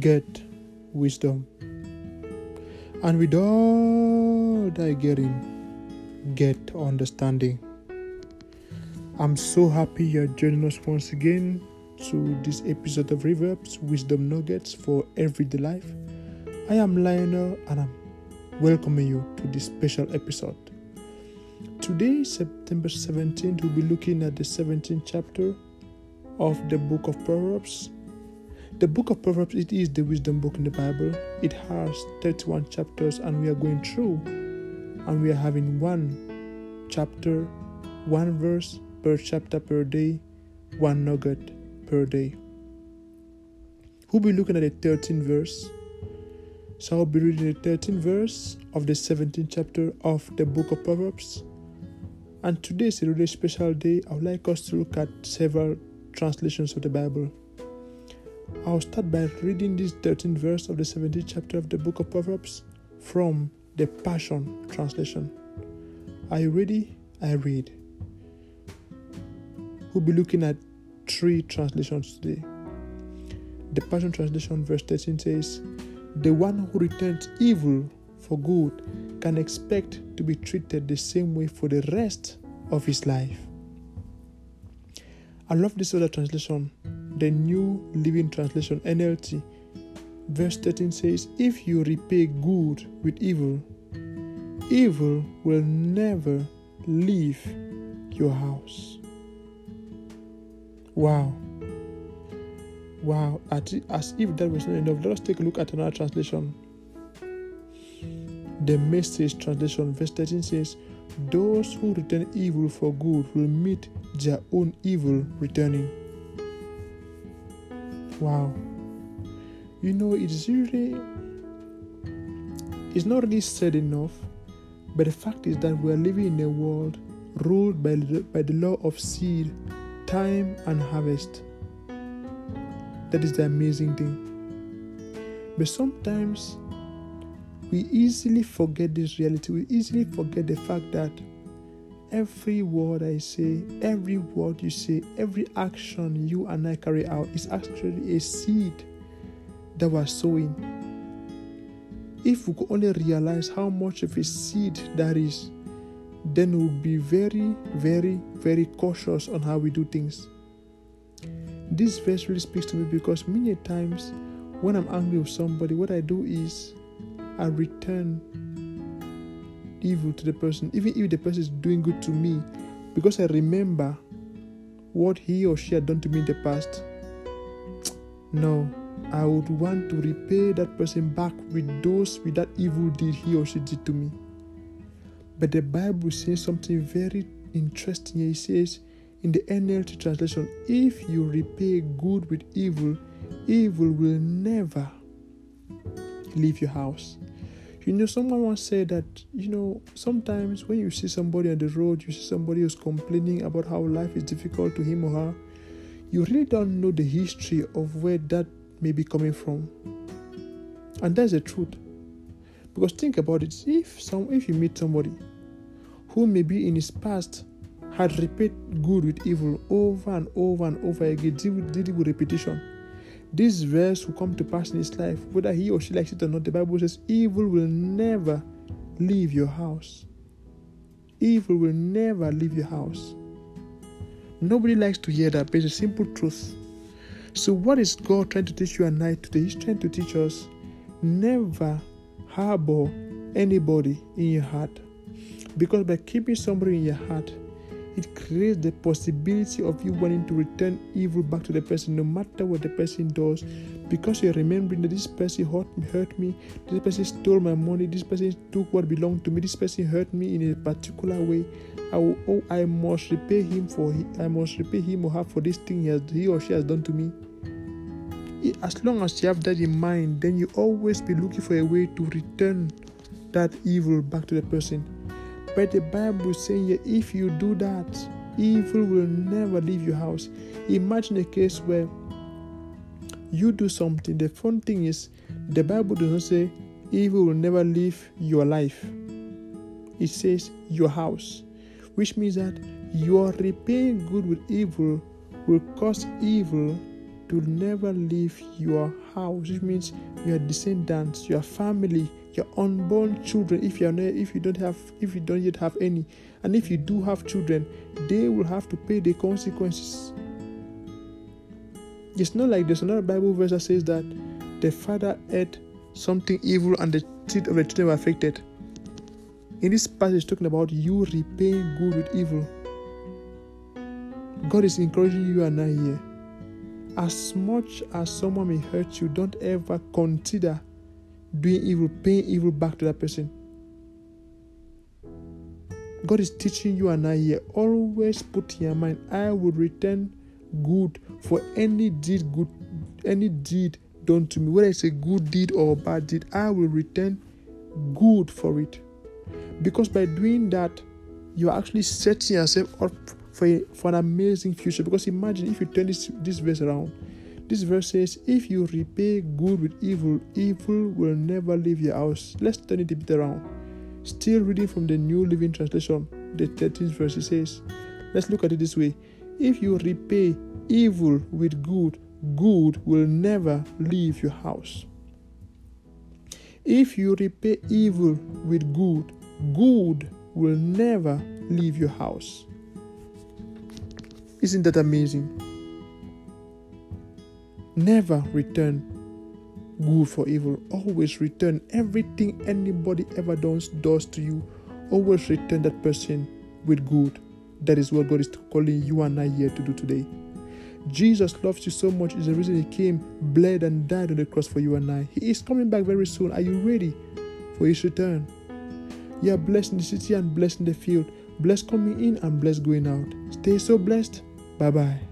get wisdom. And with all thy getting, get understanding. I'm so happy you're joining us once again to this episode of Proverbs Wisdom Nuggets for Everyday Life. I am Lionel and I'm welcoming you to this special episode. Today, September 17th, we'll be looking at the 17th chapter of the book of Proverbs. The book of Proverbs it is the wisdom book in the Bible. It has 31 chapters and we are going through and we are having one chapter, one verse per chapter per day, one nugget per day. We'll be looking at the 13th verse. So I'll be reading the 13th verse of the 17th chapter of the book of Proverbs. And today is a really special day. I would like us to look at several translations of the Bible. I'll start by reading this 13th verse of the 17th chapter of the book of Proverbs from the Passion Translation. Are you ready? I read. We'll be looking at three translations today. The Passion Translation, verse 13 says, The one who returns evil for good can expect to be treated the same way for the rest of his life. I love this other translation, the New Living Translation, NLT. Verse 13 says, If you repay good with evil, evil will never leave your house. Wow. Wow. As if that was not enough, let us take a look at another translation. The Message translation, verse 13 says, Those who return evil for good will meet their own evil returning. Wow. You know, it's really, it's not really said enough, but the fact is that we are living in a world ruled by, by the law of seed, time, and harvest. That is the amazing thing. But sometimes we easily forget this reality. We easily forget the fact that every word I say, every word you say, every action you and I carry out is actually a seed that we're sowing. If we could only realize how much of a seed that is, then we'll be very, very, very cautious on how we do things. This verse really speaks to me because many times when I'm angry with somebody, what I do is I return evil to the person, even if the person is doing good to me, because I remember what he or she had done to me in the past. No, I would want to repay that person back with those with that evil deed he or she did to me. But the Bible says something very interesting. It says in the NLT translation, if you repay good with evil, evil will never leave your house. You know, someone once said that, you know, sometimes when you see somebody on the road, you see somebody who's complaining about how life is difficult to him or her, you really don't know the history of where that may be coming from. And that's the truth. Because think about it, if some if you meet somebody who maybe in his past had repeated good with evil over and over and over again, did it with repetition this verse will come to pass in his life, whether he or she likes it or not. The Bible says, Evil will never leave your house. Evil will never leave your house. Nobody likes to hear that, but it's a simple truth. So, what is God trying to teach you and I today? He's trying to teach us never harbor anybody in your heart. Because by keeping somebody in your heart, it creates the possibility of you wanting to return evil back to the person no matter what the person does. Because you're remembering that this person hurt me, hurt me this person stole my money this person took what belonged to me this person hurt me in a particular way i will, oh i must repay him for i must repay him or her for this thing he, has, he or she has done to me. As long as you have that in mind then you always be looking for a way to return that evil back to the person but the Bible saying if you do that, evil will never leave your house. Imagine a case where you do something. The fun thing is, the Bible does not say evil will never leave your life, it says your house, which means that your repaying good with evil will cause evil will never leave your house, which means your descendants, your family, your unborn children. If you are if you don't have if you don't yet have any, and if you do have children, they will have to pay the consequences. It's not like there's another Bible verse that says that the father ate something evil and the teeth of the children were affected. In this passage, talking about you repaying good with evil. God is encouraging you and I here. As much as someone may hurt you, don't ever consider doing evil, paying evil back to that person. God is teaching you and I here. Always put in your mind, I will return good for any deed good, any deed done to me, whether it's a good deed or a bad deed, I will return good for it. Because by doing that, you're actually setting yourself up for, a, for an amazing future. Because imagine if you turn this, this verse around. This verse says, If you repay good with evil, evil will never leave your house. Let's turn it a bit around. Still reading from the New Living Translation, the 13th verse, it says, Let's look at it this way. If you repay evil with good, good will never leave your house. If you repay evil with good, good will never leave your house. Isn't that amazing? Never return good for evil. Always return everything anybody ever does, does to you. Always return that person with good. That is what God is calling you and I here to do today. Jesus loves you so much is the reason He came, bled, and died on the cross for you and I. He is coming back very soon. Are you ready for His return? You are blessed in the city and blessed in the field, blessed coming in and blessed going out. Stay so blessed. 拜拜。